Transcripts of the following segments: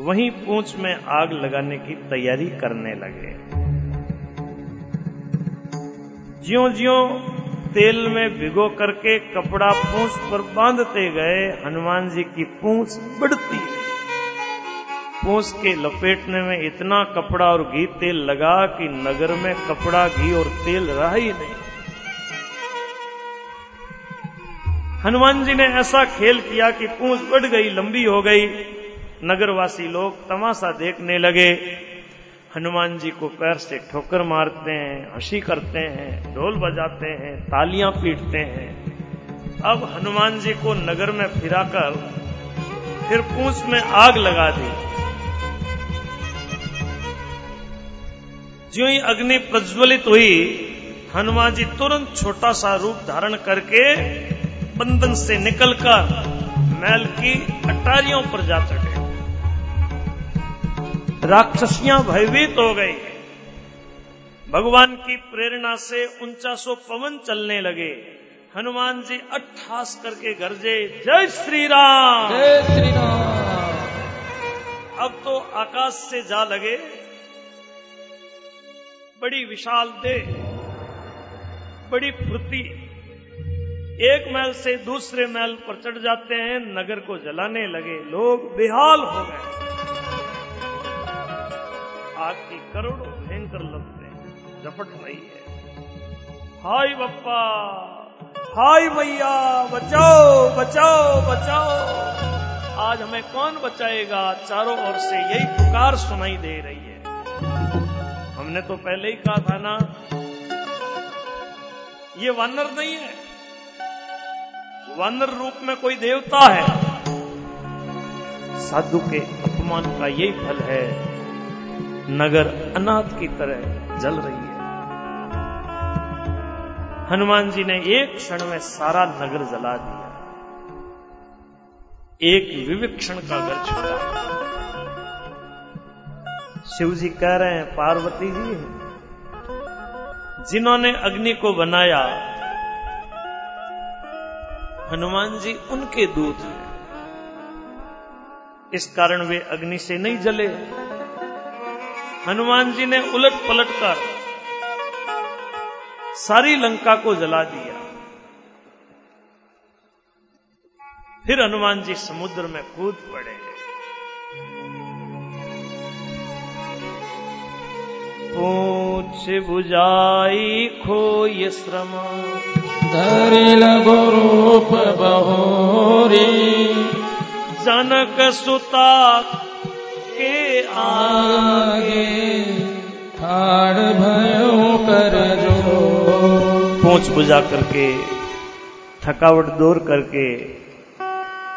वहीं पूंछ में आग लगाने की तैयारी करने लगे। ज्यो ज्यो तेल में भिगो करके कपड़ा पूंछ पर बांधते गए, हनुमान जी की पूंछ बढ़ती पूंछ के लपेटने में इतना कपड़ा और घी तेल लगा कि नगर में कपड़ा, घी और तेल रहा ही नहीं। हनुमान जी ने ऐसा खेल किया कि पूंछ बढ़ गई, लंबी हो गई। नगरवासी लोग तमाशा देखने लगे। हनुमान जी को पैर से ठोकर मारते हैं, हँसी करते हैं, ढोल बजाते हैं, तालियाँ पीटते हैं। अब हनुमान जी को नगर में फिराकर फिर पूछ में आग लगा दी। जो ही अग्नि प्रज्वलित हुई, हनुमान जी तुरंत छोटा सा रूप धारण करके बंधन से निकलकर मैल की अटारियों पर जा चढ़े। राक्षसियाँ भयभीत हो गई। भगवान की प्रेरणा से ऊँचा सो पवन चलने लगे। हनुमान जी अट्ठास करके गरजे जय श्री राम जय श्री राम अब तो आकाश से जा लगे। बड़ी विशाल देह बड़ी फुर्ती। एक मैल से दूसरे मैल पर चढ़ जाते हैं नगर को जलाने लगे। लोग बेहाल हो गए। करोड़ों भयंकर लगते झपट रही है। हाय बप्पा, हाय मैया, बचाओ बचाओ बचाओ। आज हमें कौन बचाएगा? चारों ओर से यही पुकार सुनाई दे रही है। हमने तो पहले ही कहा था ना, ये वानर नहीं है। वानर रूप में कोई देवता है। साधु के अपमान का यही फल है। नगर अनाथ की तरह जल रही है। हनुमान जी ने एक क्षण में सारा नगर जला दिया। एक विविक्षण का घर छूटा। शिव जी कह रहे हैं, पार्वती जी, जिन्होंने अग्नि को बनाया, हनुमान जी उनके दूत हैं। इस कारण वे अग्नि से नहीं जले। हनुमान जी ने उलट पलट कर सारी लंका को जला दिया। फिर हनुमान जी समुद्र में कूद पड़े। पूछ बुझाई खो ये श्रम। धरिल रूप बहोरी। जनक सुता आगे ठाड़ भयो कर जो। पूछ बुझा करके, थकावट दूर करके,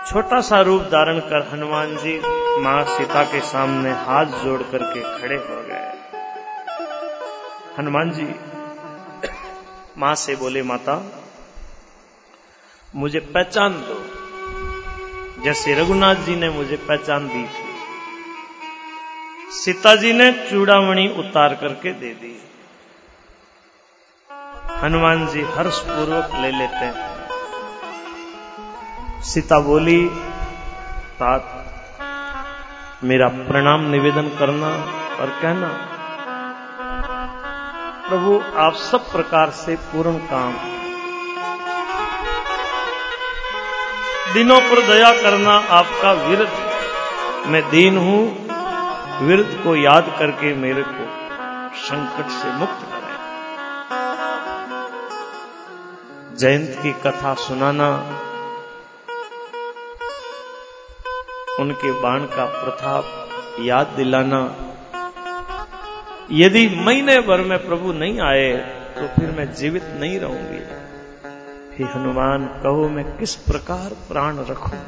छोटा सा रूप धारण कर हनुमान जी माँ सीता के सामने हाथ जोड़ करके खड़े हो गए। हनुमान जी, माँ से बोले, माता, मुझे पहचान दो। जैसे रघुनाथ जी ने मुझे पहचान दी थी सीता जी ने चूड़ामणि उतार करके दे दी। हनुमान जी हर्ष पूर्वक ले लेते हैं। सीता बोली, तात, मेरा प्रणाम निवेदन करना और कहना। प्रभु, आप सब प्रकार से पूर्ण काम। दिनों पर दया करना आपका विरत। मैं दीन हूँ विरत को याद करके मेरे को संकट से मुक्त करें जयंत की कथा सुनाना, उनके बाण का प्रताप याद दिलाना। यदि महीने भर में प्रभु नहीं आए तो फिर मैं जीवित नहीं रहूँगी। हे हनुमान, कहो मैं किस प्रकार प्राण रखूँ?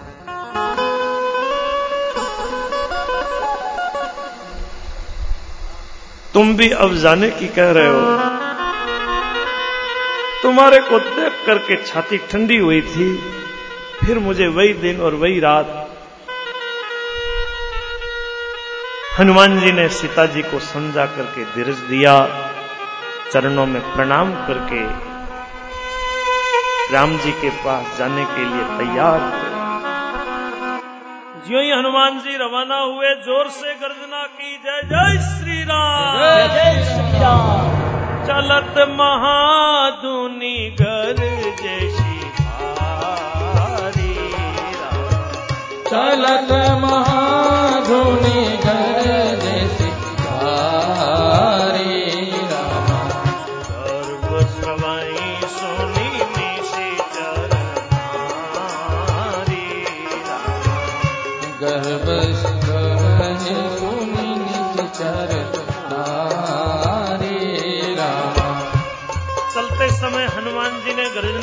तुम भी अब जाने की कह रहे हो। तुम्हारे को देख करके छाती ठंडी हुई थी, फिर मुझे वही दिन और वही रात। हनुमान जी ने सीता जी को समझा करके धीरज दिया, चरणों में प्रणाम करके राम जी के पास जाने के लिए तैयार ज्यो ही हनुमान जी रवाना हुए ज़ोर से गर्जना की जय जय श्री राम जय जय श्री राम चलत महादुनि घर जय श्री राम। चलत महाधुनि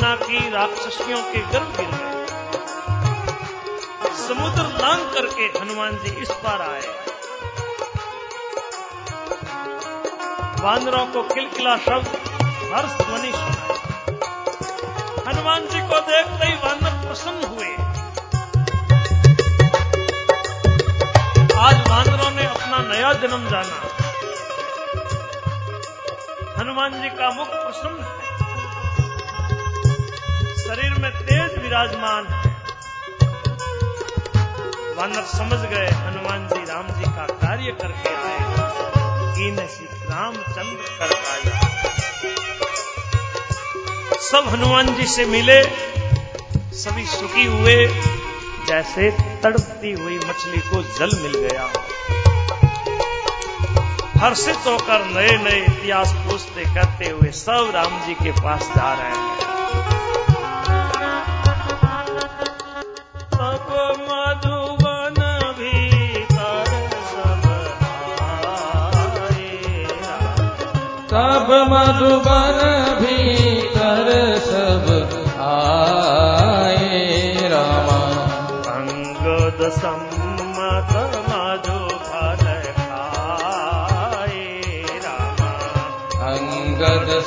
जी ने गर्जना की राक्षसियों के गर्भ गिर गए। समुद्र लांग करके हनुमान जी इस पार आए। वानरों को किलकिला शब्द हर्ष ध्वनि सुनाई हनुमान जी को देखते ही वानर प्रसन्न हुए। आज वानरों ने अपना नया जन्म जाना। हनुमान जी का मुख प्रसन्न है। शरीर में तेज विराजमान है। वानर समझ गए, हनुमान जी, राम जी का कार्य करके आए कीन सिख रामचंद्र कर पाया सब हनुमान जी से मिले, सभी सुखी हुए, जैसे तड़पती हुई मछली को जल मिल गया हर्षित होकर नए नए इतिहास पूछते कहते हुए सब राम जी के पास जा रहे हैं। तब मधुबन भीतर सब आए रामा। अंगद सम्मत मधु फल खाए रामा। अंगद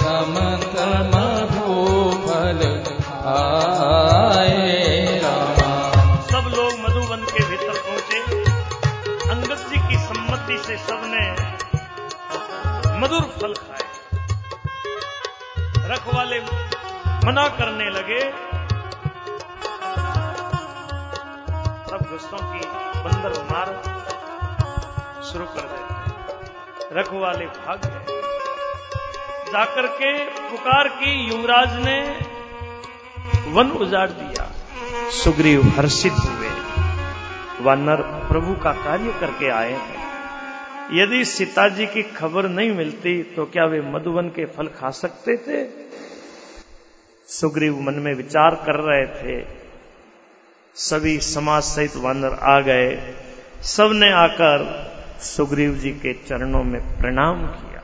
मना करने लगे। सब गुस्तों की बंदर मार शुरू कर देते रखवाले भाग गए। जाकर के पुकार की युवराज ने वन उजाड़ दिया। सुग्रीव हर्षित हुए। वानर प्रभु का कार्य करके आए हैं। यदि सीता जी की खबर नहीं मिलती तो क्या वे मधुवन के फल खा सकते थे? सुग्रीव मन में विचार कर रहे थे। सभी समाज सहित वानर आ गए। सबने आकर सुग्रीव जी के चरणों में प्रणाम किया।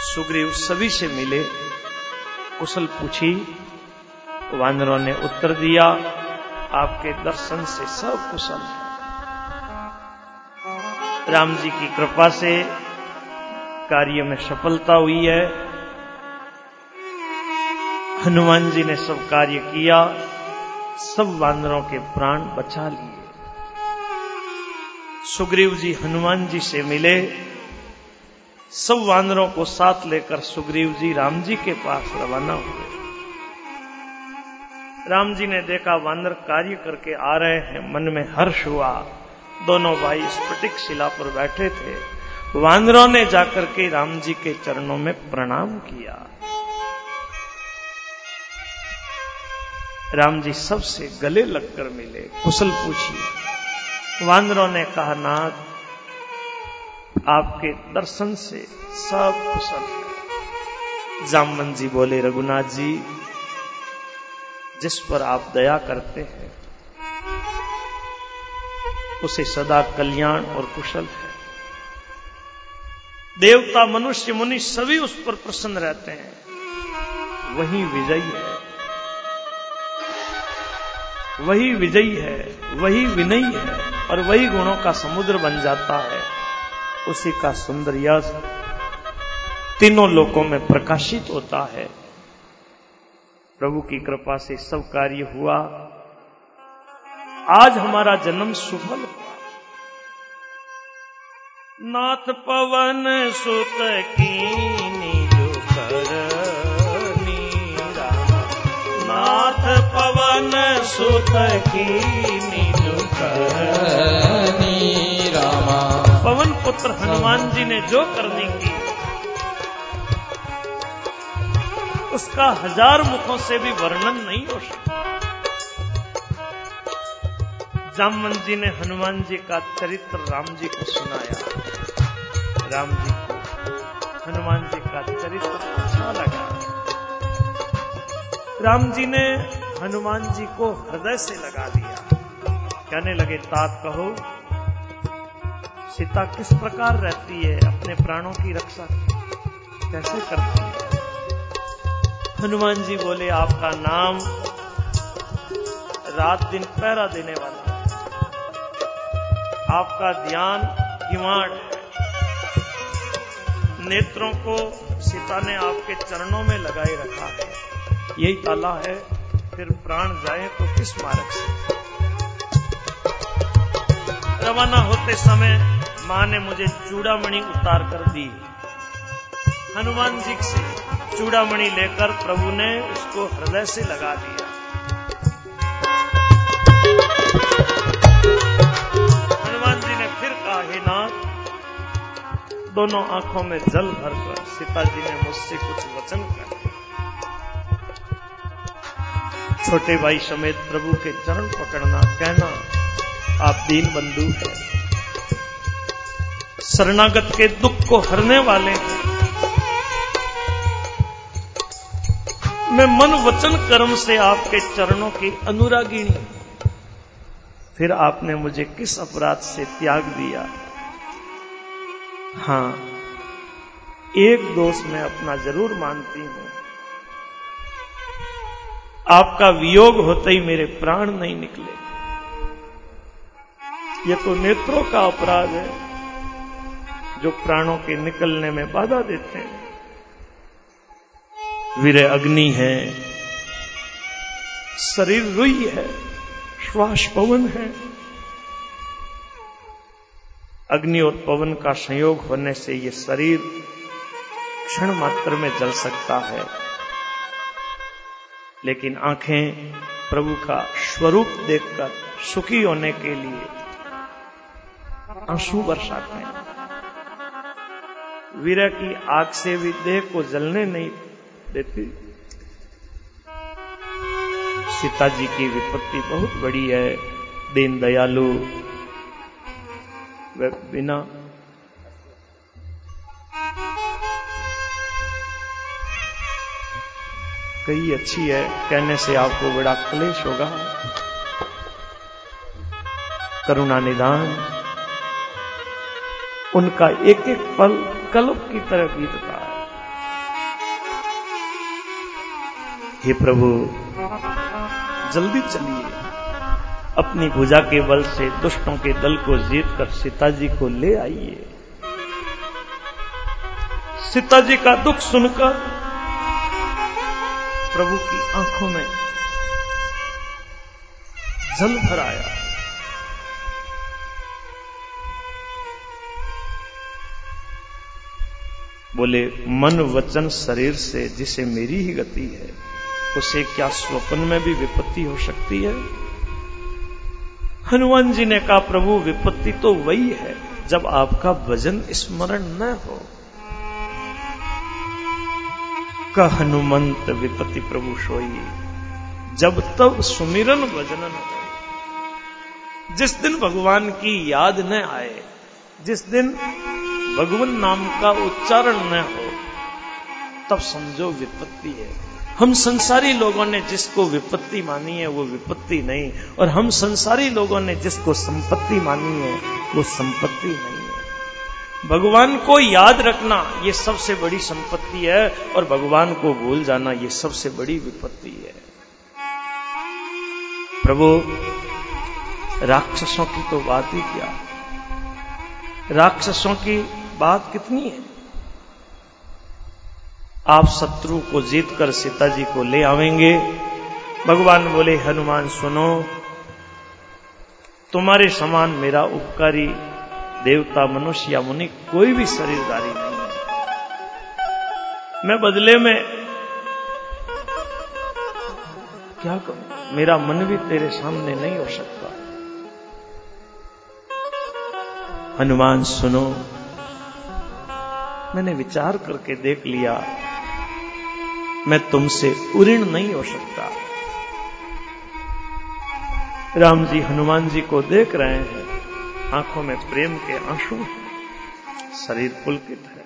सुग्रीव सभी से मिले, कुशल पूछी, वानरों ने उत्तर दिया, आपके दर्शन से सब कुशल। है राम जी की कृपा से कार्य में सफलता हुई है। हनुमान जी ने सब कार्य किया, सब वानरों के प्राण बचा लिए। सुग्रीव जी हनुमान जी से मिले। सब वानरों को साथ लेकर सुग्रीव जी राम जी के पास रवाना हुए राम जी ने देखा वानर कार्य करके आ रहे हैं। मन में हर्ष हुआ। दोनों भाई स्फटिक शिला पर बैठे थे। वानरों ने जाकर के राम जी के चरणों में प्रणाम किया। राम जी सबसे गले लगकर मिले, कुशल पूछिए। वानरों ने कहा नाथ आपके दर्शन से सब कुशल है। जामन जी बोले, रघुनाथ जी, जिस पर आप दया करते हैं, उसे सदा कल्याण और कुशल है। देवता, मनुष्य, मुनि सभी उस पर प्रसन्न रहते हैं। वही विजयी है। वही विजयी है, वही विनयी है और वही गुणों का समुद्र बन जाता है। उसी का सुंदर यश तीनों लोकों में प्रकाशित होता है। प्रभु की कृपा से सब कार्य हुआ। आज हमारा जन्म सुफल नाथ पवन सुत कीनी पवन सुत की रामा। पवन पुत्र हनुमान जी ने जो करनी की उसका हज़ार मुखों से भी वर्णन नहीं हो सकता। जामन जी ने हनुमान जी का चरित्र राम जी को सुनाया। राम जी को हनुमान जी का चरित्र अच्छा लगा। राम जी ने हनुमान जी को हृदय से लगा लिया कहने लगे, तात कहो, सीता किस प्रकार रहती है अपने प्राणों की रक्षा? कैसे करती है? हनुमान जी बोले, आपका नाम रात दिन पहरा देने वाला है। आपका ध्यान है। नेत्रों को सीता ने आपके चरणों में लगाए रखा है। यही ताला है फिर प्राण जाए तो किस मार्ग से? रवाना होते समय माँ ने मुझे चूड़ामणि उतार कर दी। हनुमान जी से चूड़ामणि लेकर प्रभु ने उसको हृदय से लगा दिया। हनुमान जी ने फिर कहा, हे नाथ, दोनों आँखों में जल भरकर सीता जी ने मुझसे कुछ वचन कर छोटे भाई समेत प्रभु के चरण पकड़ना कहना आप दीन बंधु हैं। शरणागत के दुख को हरने वाले हैं। मैं मन वचन कर्म से आपके चरणों की अनुरागिणी। फिर आपने मुझे किस अपराध से त्याग दिया? हाँ, एक दोष मैं अपना ज़रूर मानती हूँ। आपका वियोग होते ही मेरे प्राण नहीं निकले। यह तो नेत्रों का अपराध है, जो प्राणों के निकलने में बाधा देते हैं। वीर अग्नि है, शरीर रुई है, श्वास पवन है। अग्नि और पवन का संयोग होने से यह शरीर क्षण मात्र में जल सकता है। लेकिन आँखें प्रभु का स्वरूप देखकर सुखी होने के लिए आँसू बरसाते हैं। वीर की आग से भी देह को जलने नहीं देती। सीता जी की विपत्ति बहुत बड़ी है। दीन दयालु बिना कई अच्छी है, कहने से आपको बड़ा क्लेश होगा। करुणा निदान। उनका एक एक पल कल्प की तरह बीतता है। हे प्रभु, जल्दी चलिए। अपनी भुजा के बल से दुष्टों के दल को जीत कर सीता जी को ले आइए। सीता जी का दुख सुनकर प्रभु की आँखों में जल भर आया। बोले, मन वचन शरीर से जिसे मेरी ही गति है, उसे क्या स्वप्न में भी विपत्ति हो सकती है? हनुमान जी ने कहा, प्रभु, विपत्ति तो वही है जब आपका भजन स्मरण न हो। का हनुमंत विपत्ति प्रभु सोई। जब तब सुमिरन भजनन हो जिस दिन भगवान की याद न आए, जिस दिन भगवान नाम का उच्चारण न हो, तब समझो विपत्ति है। हम संसारी लोगों ने जिसको विपत्ति मानी है, वो विपत्ति नहीं। और हम संसारी लोगों ने जिसको संपत्ति मानी है, वो संपत्ति नहीं है। भगवान को याद रखना ये सबसे बड़ी संपत्ति है और भगवान को भूल जाना ये सबसे बड़ी विपत्ति है। प्रभु, राक्षसों की तो बात ही क्या? राक्षसों की बात कितनी है? आप शत्रु को जीत कर सीता जी को ले आवेंगे। भगवान बोले, हनुमान, सुनो, तुम्हारे समान मेरा उपकारी देवता मनुष्य या मुनि कोई भी शरीरदारी नहीं है। मैं बदले में क्या करूँ? मेरा मन भी तेरे सामने नहीं हो सकता। हनुमान, सुनो। मैंने विचार करके देख लिया। मैं तुमसे उऋण नहीं हो सकता। राम जी, हनुमान जी को देख रहे हैं। आँखों में प्रेम के आँसू शरीर पुलकित है।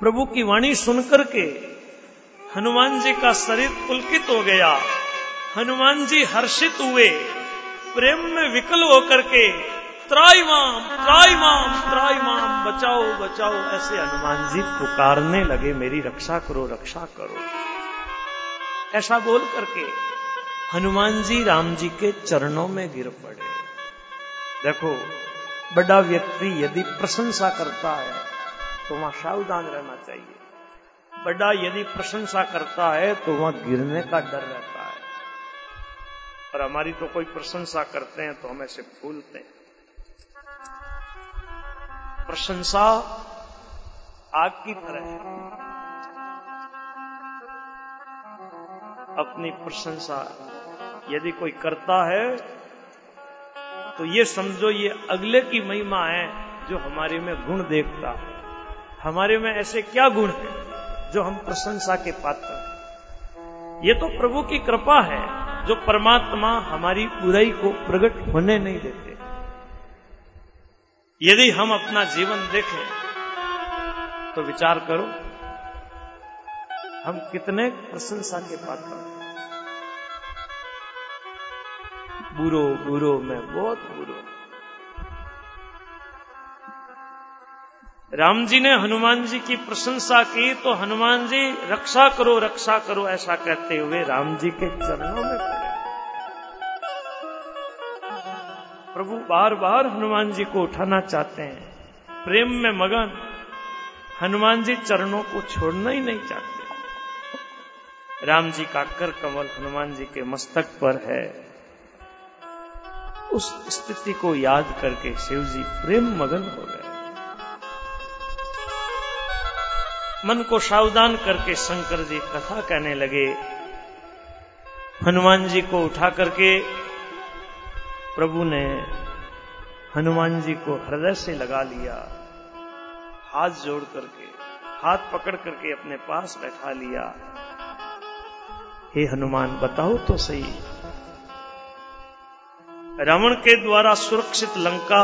प्रभु की वाणी सुनकर के हनुमान जी का शरीर पुलकित हो गया। हनुमान जी हर्षित हुए। प्रेम में विकल होकर के, त्राईमाम त्राईमाम त्राईमाम, बचाओ बचाओ, ऐसे हनुमान जी पुकारने लगे, मेरी रक्षा करो रक्षा करो। ऐसा बोल करके हनुमान जी राम जी के चरणों में गिर पड़े। देखो, बड़ा व्यक्ति यदि प्रशंसा करता है तो वहाँ सावधान रहना चाहिए। बड़ा यदि प्रशंसा करता है तो वहाँ गिरने का डर रहता है। और हमारी तो कोई प्रशंसा करते हैं तो हम ऐसे फूलते हैं। प्रशंसा आग की तरह है। अपनी प्रशंसा यदि कोई करता है तो ये समझो ये अगले की महिमा है जो हमारे में गुण देखता है। हमारे में ऐसे क्या गुण है जो हम प्रशंसा के पात्र हैं? ये तो प्रभु की कृपा है जो परमात्मा हमारी बुराई को प्रकट होने नहीं देते। यदि हम अपना जीवन देखें तो विचार करो, हम कितने प्रशंसा के पात्र हैं। बुरो बुरो मैं, बहुत बुरो। राम जी ने हनुमान जी की प्रशंसा की तो हनुमान जी, रक्षा करो रक्षा करो, ऐसा कहते हुए राम जी के चरणों में प्रभु बार बार हनुमान जी को उठाना चाहते हैं। प्रेम में मगन, हनुमान जी चरणों को छोड़ना ही नहीं चाहते। राम जी का कर कमल हनुमान जी के मस्तक पर है। उस स्थिति को याद करके शिव जी प्रेम मगन हो गए। मन को सावधान करके शंकर जी कथा कहने लगे। हनुमान जी को उठा करके प्रभु ने हनुमान जी को हृदय से लगा लिया। हाथ जोड़ करके, हाथ पकड़ करके अपने पास बैठा लिया। हे हनुमान, बताओ तो सही। रावण के द्वारा सुरक्षित लंका,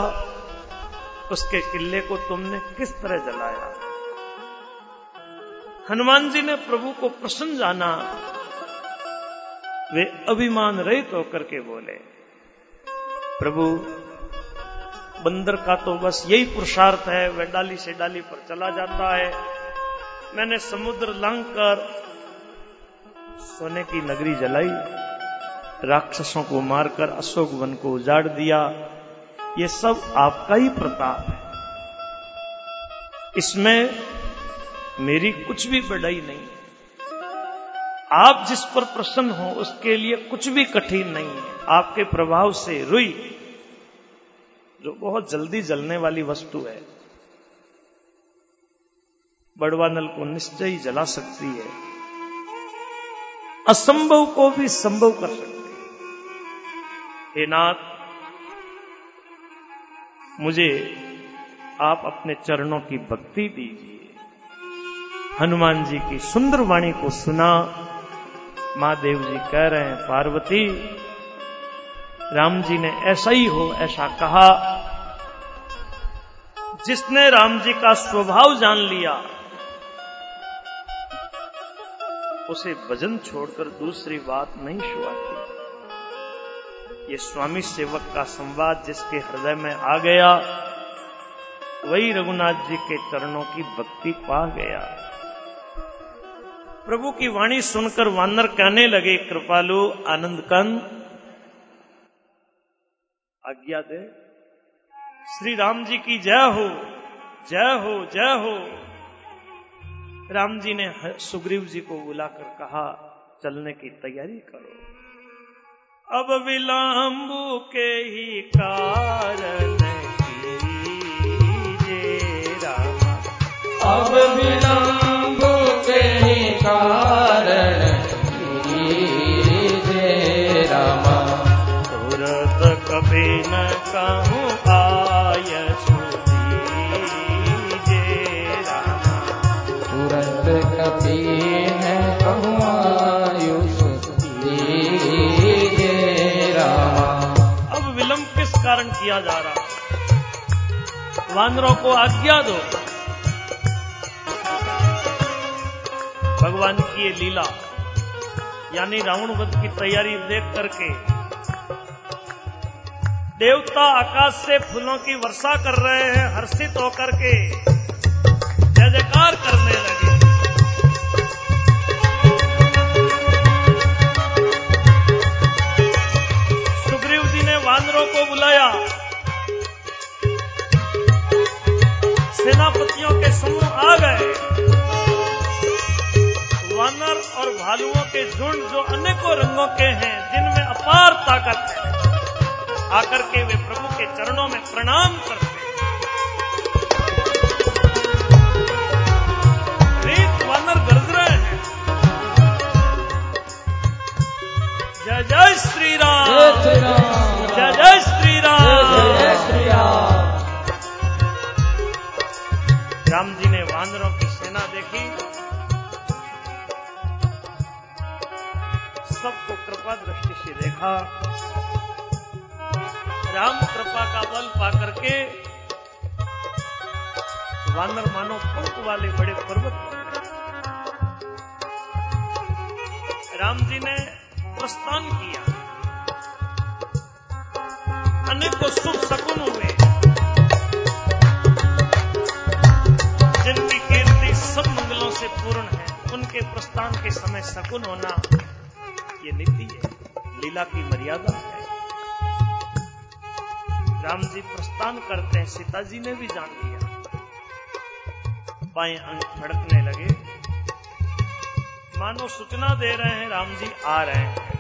उसके किले को तुमने किस तरह जलाया? हनुमान जी ने प्रभु को प्रसन्न जाना, वे अभिमान रहित होकर के बोले, प्रभु, बंदर का तो बस यही पुरुषार्थ है, वह डाली से डाली पर चला जाता है। मैंने समुद्र लांग कर सोने की नगरी जलाई। राक्षसों को मारकर, अशोक वन को उजाड़ दिया। ये सब आपका ही प्रताप है। इसमें मेरी कुछ भी बड़ाई नहीं। आप जिस पर प्रसन्न हो, उसके लिए कुछ भी कठिन नहीं है। आपके प्रभाव से रुई, जो बहुत जल्दी जलने वाली वस्तु है, बड़वा नल को निश्चय जला सकती है। असंभव को भी संभव कर सकती हे नाथ, मुझे आप अपने चरणों की भक्ति दीजिए। हनुमान जी की सुंदर वाणी को सुना, महादेव जी कह रहे हैं, पार्वती, राम जी ने ऐसा ही हो, ऐसा कहा। जिसने राम जी का स्वभाव जान लिया, उसे भजन छोड़कर दूसरी बात नहीं छुआती ये स्वामी सेवक का संवाद जिसके हृदय में आ गया, वही रघुनाथ जी के चरणों की भक्ति पा गया। प्रभु की वाणी सुनकर वानर कहने लगे, कृपालु आनंद कंद आज्ञा दे। श्री राम जी की जय हो जय हो जय हो। राम जी ने सुग्रीव जी को बुलाकर कहा, चलने की तैयारी करो। अब विलंबू के ही कारण कीजे राम। अब विलंबू के ही कारण कीजे राम। तुरत कभी न कहूँ आ किया जा रहा। वानरों को आज्ञा दो। भगवान की ये लीला, यानी रावण वध की तैयारी देख करके, देवता आकाश से फूलों की वर्षा कर रहे हैं, हर्षित होकर के जय जयकार करने अनेकों रंगों के हैं जिनमें अपार ताकत है। आकर के वे प्रभु के चरणों में प्रणाम करते हैं। रीत वानर गरज रहे हैं। जय जय श्री राम जय श्री राम जय जय श्री राम जय श्री राम राम जी ने वानरों की सेना देखी। सबको कृपा दृष्टि से देखा। राम कृपा का बल पाकर के वानर मानो पंख वाले बड़े पर्वत राम जी ने प्रस्थान किया। अनेकों शुभ शकुन हुए जिनकी कीर्ति सब मंगलों से पूर्ण है, उनके प्रस्थान के समय शकुन होना ये नीति है, लीला की मर्यादा है। राम जी प्रस्थान करते हैं सीता जी ने भी जान लिया। बाएँ अंग फड़कने लगे। मानो सूचना दे रहे हैं, राम जी आ रहे हैं।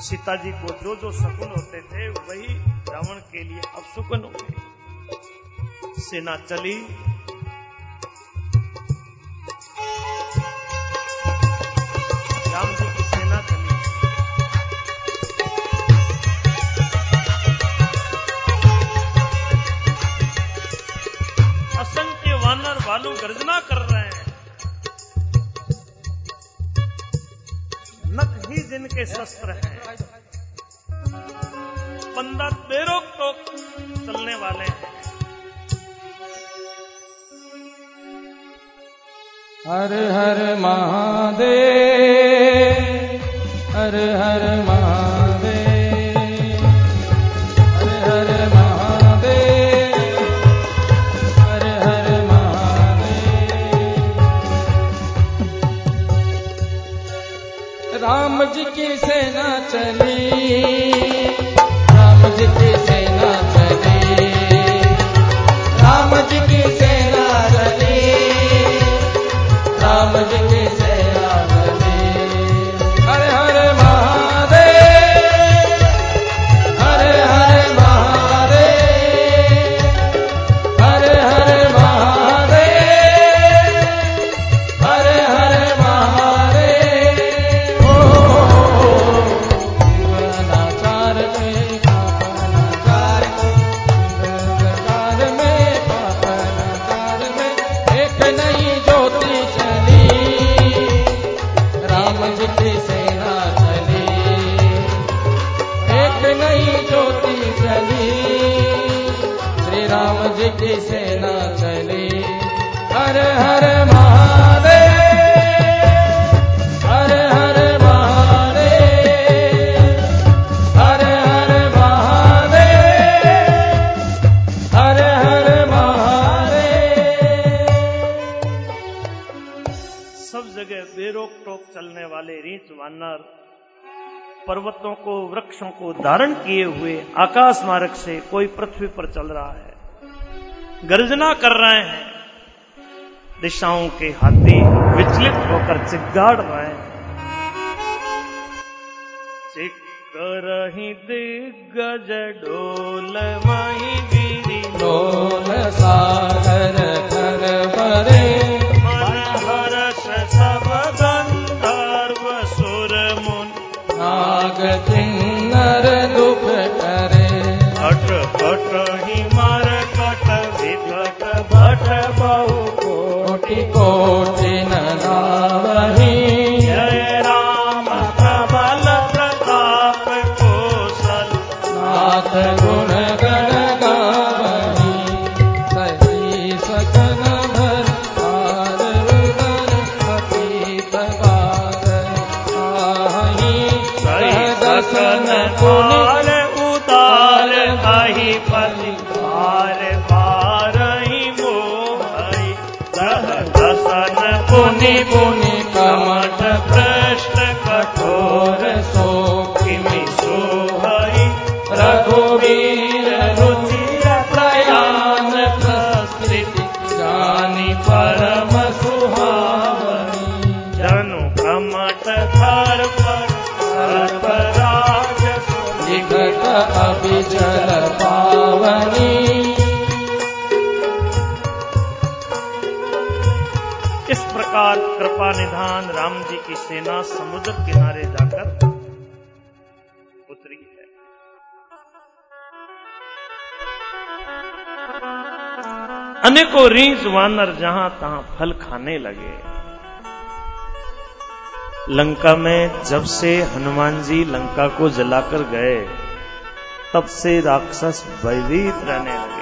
सीता जी को जो जो शकुन होते थे, वही रावण के लिए अब सुकन हो। गए सेना चली। राम जी गर्जना कर रहे हैं। नख ही जिनके शस्त्र हैं। बंदर बेरोक टोक चलने वाले हैं। हर हर महादेव, हर हर पर्वतों को, वृक्षों को धारण किए हुए आकाश मार्ग से कोई पृथ्वी पर चल रहा है। गर्जना कर रहे हैं। दिशाओं के हाथी विचलित होकर चिगाड़ रहे हैं। चिक्कर दिग्गज डोल वही गिरी डोल सागर कर भरे। मन हर्ष सब गंधर्व सुर मुन। नाग किन्नर दुख करे। कहीं मर कट इस प्रकार कृपा निधान राम जी की सेना समुद्र किनारे जाकर उतरी है। अनेकों रीज वानर जहाँ तहां फल खाने लगे। लंका में जब से हनुमान जी लंका को जलाकर गए, तब से राक्षस भयभीत रहने लगे।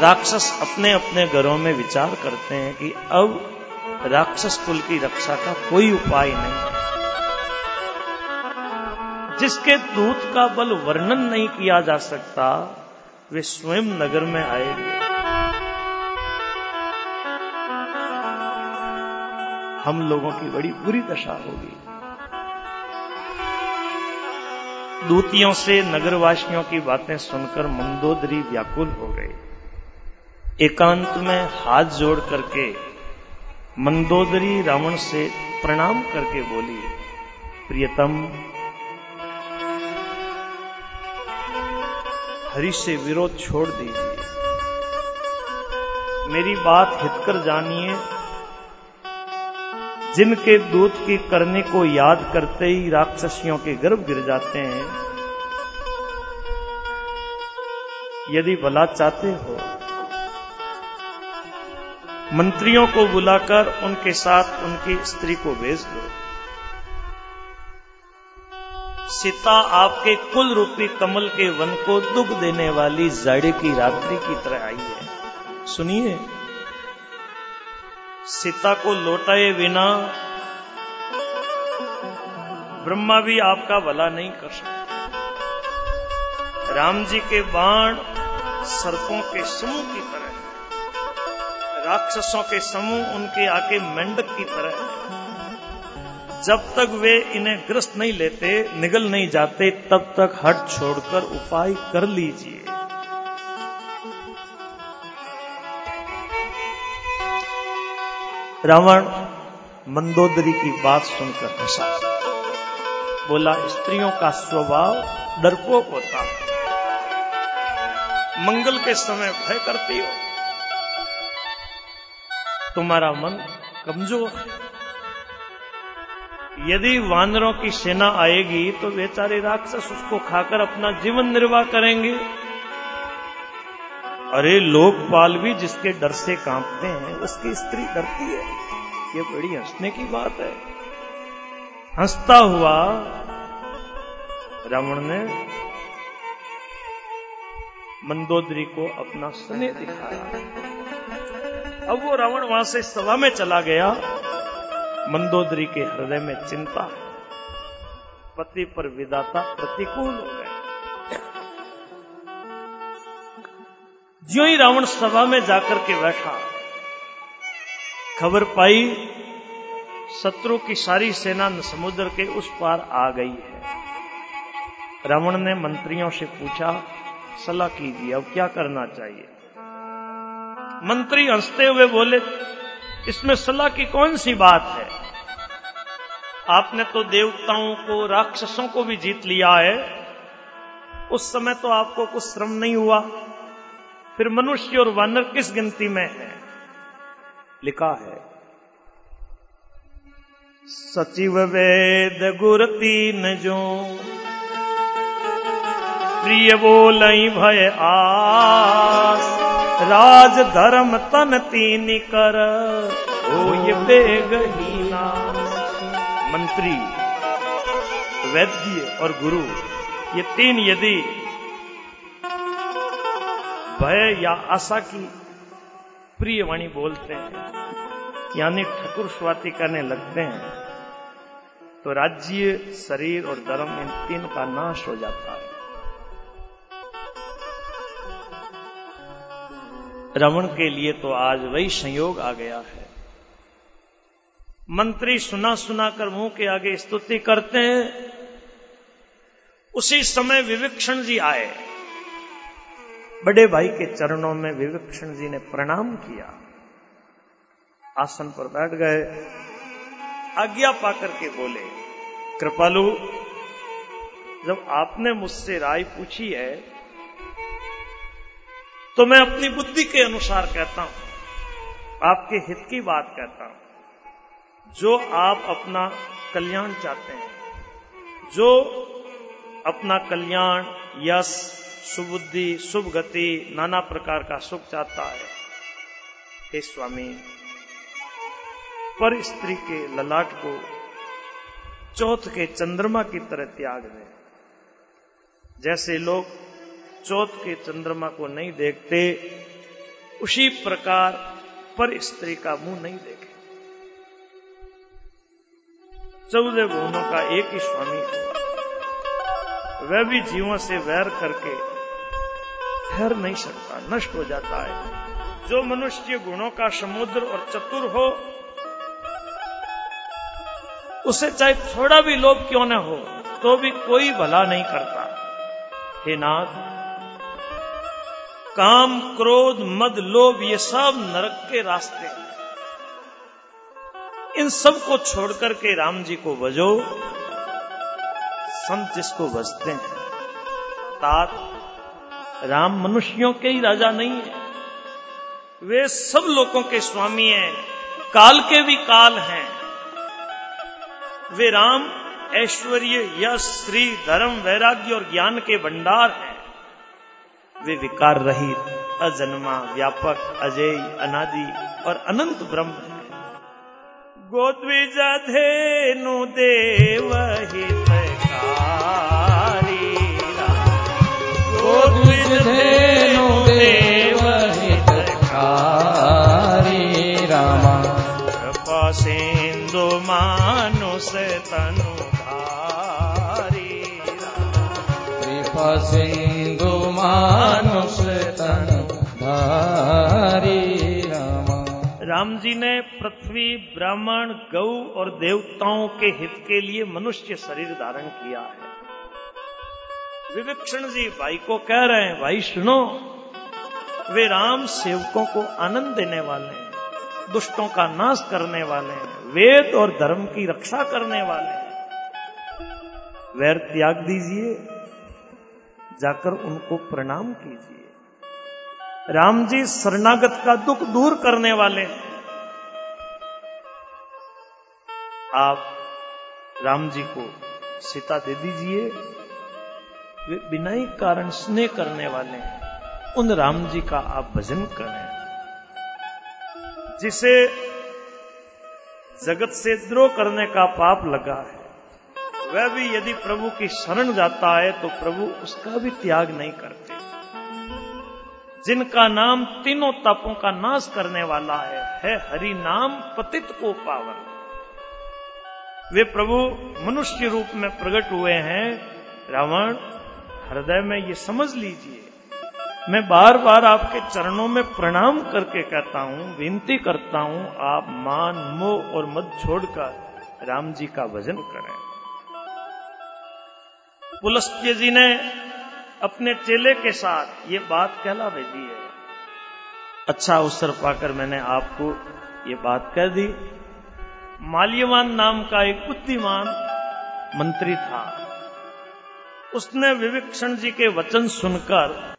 राक्षस अपने अपने घरों में विचार करते हैं कि अब राक्षस कुल की रक्षा का कोई उपाय नहीं जिसके दूत का बल वर्णन नहीं किया जा सकता, वे स्वयं नगर में आएँगे हम लोगों की बड़ी बुरी दशा होगी। दूतियों से नगरवासियों की बातें सुनकर मंदोदरी व्याकुल हो गई। एकांत में हाथ जोड़ करके मंदोदरी रावण से प्रणाम करके बोली प्रियतम। हरि से विरोध छोड़ दीजिए। मेरी बात हितकर जानिए। जिनके दूत की करने को याद करते ही राक्षसियों के गर्भ गिर जाते हैं, यदि भला चाहते हो मंत्रियों को बुलाकर उनके साथ उनकी स्त्री को भेज दो। सीता आपके कुल रूपी कमल के वन को दुख देने वाली जाड़े की रात्रि की तरह आई है। सुनिए। सीता को लौटाए बिना ब्रह्मा भी आपका भला नहीं कर सकते। राम जी के बाण सर्पों के समूह की तरह राक्षसों के समूह उनके आके मेंढक की तरह। जब तक वे इन्हें ग्रस्त नहीं लेते, निगल नहीं जाते, तब तक हट छोड़कर उपाय कर लीजिए। रावण मंदोदरी की बात सुनकर हंसा। बोला, स्त्रियों का स्वभाव डरपोक होता है। मंगल के समय भय करती हो। तुम्हारा मन कमज़ोर है। यदि वानरों की सेना आएगी तो बेचारे राक्षस उसको खाकर अपना जीवन निर्वाह करेंगे। अरे, लोकपाल भी जिसके डर से कांपते हैं, उसकी स्त्री डरती है। ये बड़ी हंसने की बात है। हंसता हुआ रावण ने मंदोदरी को अपना स्नेह दिखाया। अब वो रावण वहाँ से सभा में चला गया। मंदोदरी के हृदय में चिंता, पति पर विदाता प्रतिकूल हो गए। ज्यो ही रावण सभा में जाकर के बैठा, खबर पाई, शत्रु की सारी सेना समुद्र के उस पार आ गई है। रावण ने मंत्रियों से पूछा, सलाह कीजिए, अब क्या करना चाहिए? मंत्री हँसते हुए बोले, इसमें सलाह की कौन सी बात है? आपने तो देवताओं को, राक्षसों को भी जीत लिया है। उस समय तो आपको कुछ श्रम नहीं हुआ। फिर मनुष्य और वानर किस गिनती में है? लिखा है, सचिव वेद गुर तीन जो, प्रिय बोल भय आस राज धर्म तन तीन कर। हो ये बेगहीना मंत्री, वैद्य और गुरु, ये तीन यदि भय या आशा की प्रिय वाणी बोलते हैं, यानी ठकुर स्वाति करने लगते हैं तो राज्य, शरीर और धर्म इन तीन का नाश हो जाता है। रमन के लिए तो आज वही संयोग आ गया है। मंत्री सुना सुना कर मुँह के आगे स्तुति करते हैं। उसी समय विविक्षण जी आए। बड़े भाई के चरणों में विविक्षण जी ने प्रणाम किया। आसन पर बैठ गए। आज्ञा पाकर के बोले, कृपालु, जब आपने मुझसे राय पूछी है तो मैं अपनी बुद्धि के अनुसार कहता हूँ, आपके हित की बात कहता हूँ। जो आप अपना कल्याण चाहते हैं, जो अपना कल्याण, यश, सुबुद्धि शुभ गति नाना प्रकार का सुख चाहता है, हे स्वामी, पर स्त्री के ललाट को चौथ के चंद्रमा की तरह त्याग दें। जैसे लोग चौथ के चंद्रमा को नहीं देखते, उसी प्रकार पर स्त्री का मुँह नहीं देखे। चौदह गुणों का एक ही स्वामी है। वह भी जीवों से वैर करके ठहर नहीं सकता, नष्ट हो जाता है। जो मनुष्य गुणों का समुद्र और चतुर हो, उसे चाहे थोड़ा भी लोभ क्यों न हो तो भी कोई भला नहीं करता। हे नाथ काम, क्रोध, मद, लोभ, ये सब नरक के रास्ते। हैं इन सबको छोड़कर के राम जी को बजो। संत जिसको बजते हैं, तात, राम मनुष्यों के ही राजा नहीं है। वे सब लोगों के स्वामी हैं, काल के भी काल हैं। वे राम, ऐश्वर्य, यश, श्री, धर्म, वैराग्य और ज्ञान के भंडार हैं। वे विकार रहित अजन्मा व्यापक अजय अनादि और अनंत ब्रह्म है। गोद्विज धेनु देव हितकारी गोद्विज धेनु देव हितकारी रामा। कृपा सिंधु मानुष तनु धारी कृपा सिंधु राम जी ने पृथ्वी, ब्राह्मण गौ और देवताओं के हित के लिए मनुष्य शरीर धारण किया है। विविक्षण जी भाई को कह रहे हैं, भाई सुनो, वे राम सेवकों को आनंद देने वाले हैं, दुष्टों का नाश करने वाले हैं, वेद और धर्म की रक्षा करने वाले हैं। वैर त्याग दीजिए जाकर उनको प्रणाम कीजिए। राम जी शरणागत का दुख दूर करने वाले हैं। आप राम जी को सीता दे दीजिए। वे बिना ही कारण स्नेह करने वाले हैं। उन राम जी का आप भजन करें। जिसे जगत से द्रोह करने का पाप लगा है वह भी यदि प्रभु की शरण जाता है तो प्रभु उसका भी त्याग नहीं करते। जिनका नाम तीनों तापों का नाश करने वाला है है हरि नाम पतित को पावन। वे प्रभु मनुष्य रूप में प्रकट हुए हैं। रावण, हृदय में ये समझ लीजिए। मैं बार बार आपके चरणों में प्रणाम करके कहता हूँ, विनती करता हूँ, आप मान, मोह और मत छोड़कर राम जी का भजन करें। पुलस्त्य जी ने अपने चेले के साथ ये बात कहला भेजी है अच्छा अवसर पाकर मैंने आपको ये बात कह दी। माल्यवान नाम का एक बुद्धिमान मंत्री था। उसने विवेक्षण जी के वचन सुनकर